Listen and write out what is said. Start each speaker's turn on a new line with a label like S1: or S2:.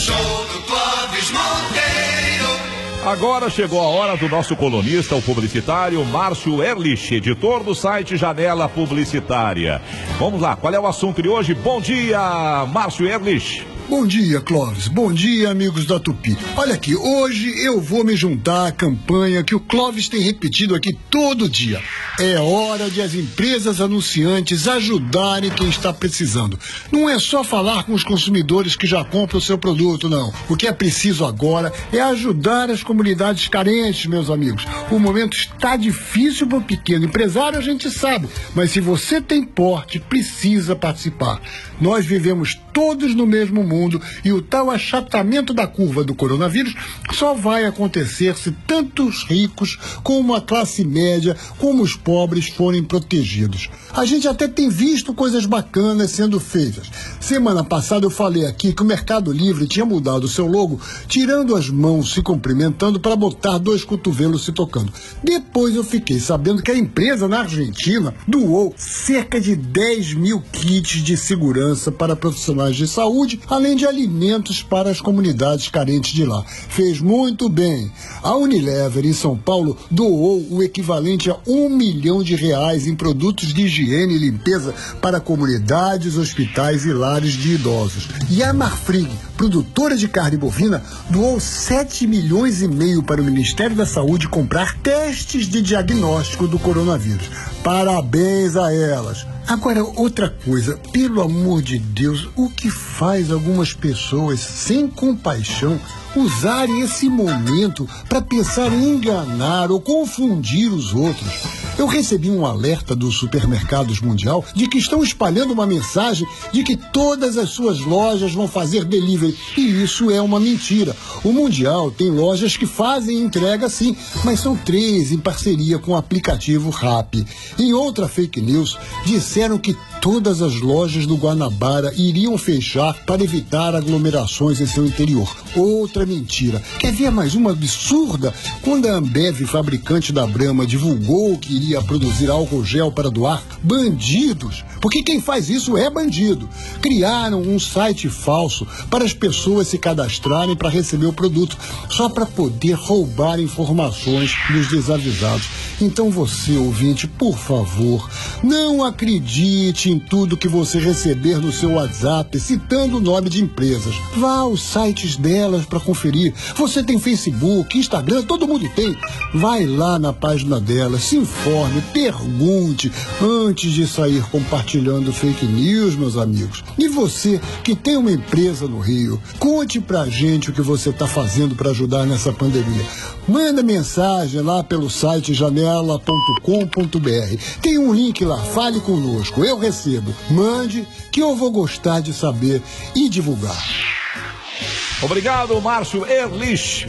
S1: show do Clóvis Monteiro.
S2: Agora chegou a hora do nosso colunista, o publicitário Márcio Erlich, editor do site Janela Publicitária. Vamos lá, qual é o assunto de hoje? Bom dia, Márcio Erlich.
S3: Bom dia, Clóvis. Bom dia, amigos da Tupi. Olha aqui, hoje eu vou me juntar à campanha que o Clóvis tem repetido aqui todo dia. É hora de as empresas anunciantes ajudarem quem está precisando. Não é só falar com os consumidores que já compram o seu produto, não. O que é preciso agora é ajudar as comunidades carentes, meus amigos. O momento está difícil para o pequeno empresário, a gente sabe. Mas se você tem porte, precisa participar. Nós vivemos todos no mesmo mundo e o tal achatamento da curva do coronavírus só vai acontecer se tanto os ricos como a classe média, como os pobres forem protegidos. A gente até tem visto coisas bacanas sendo feitas. Semana passada eu falei aqui que o Mercado Livre tinha mudado o seu logo, tirando as mãos se cumprimentando para botar dois cotovelos se tocando. Depois eu fiquei sabendo que a empresa na Argentina doou cerca de 10 mil kits de segurança para profissionais de saúde, além de alimentos para as comunidades carentes de lá. Fez muito bem. A Unilever, em São Paulo, doou o equivalente a um milhão de reais em produtos de higiene e limpeza para comunidades, hospitais e lares de idosos. E a Marfrig, produtora de carne bovina, doou 7 milhões e meio para o Ministério da Saúde comprar testes de diagnóstico do coronavírus. Parabéns a elas. Agora, outra coisa, pelo amor de Deus, o que faz algumas pessoas sem compaixão usarem esse momento para pensar em enganar ou confundir os outros? Eu recebi um alerta dos supermercados mundial de que estão espalhando uma mensagem de que todas as suas lojas vão fazer delivery. E isso é uma mentira. O Mundial tem lojas que fazem entrega sim, mas são três em parceria com o aplicativo Rap. Em outra fake news, disseram que todas as lojas do Guanabara iriam fechar para evitar aglomerações em seu interior. Outra mentira. Quer ver mais uma absurda? Quando a Ambev, fabricante da Brahma, divulgou que iria produzir álcool gel para doar, bandidos, porque quem faz isso é bandido, criaram um site falso para as pessoas se cadastrarem para receber o produto, só para poder roubar informações dos desavisados. Então você, ouvinte, por favor, não acredite em tudo que você receber no seu WhatsApp citando o nome de empresas. Vá aos sites delas para conferir. Você tem Facebook, Instagram, todo mundo tem. Vai lá na página delas, se informe, pergunte antes de sair compartilhando fake news, meus amigos. E você que tem uma empresa no Rio, conte pra gente o que você está fazendo para ajudar nessa pandemia. Manda mensagem lá pelo site janela.com.br. Tem um link lá, fale conosco. Eu recebo. Mande que eu vou gostar de saber e divulgar.
S2: Obrigado, Márcio Erlich.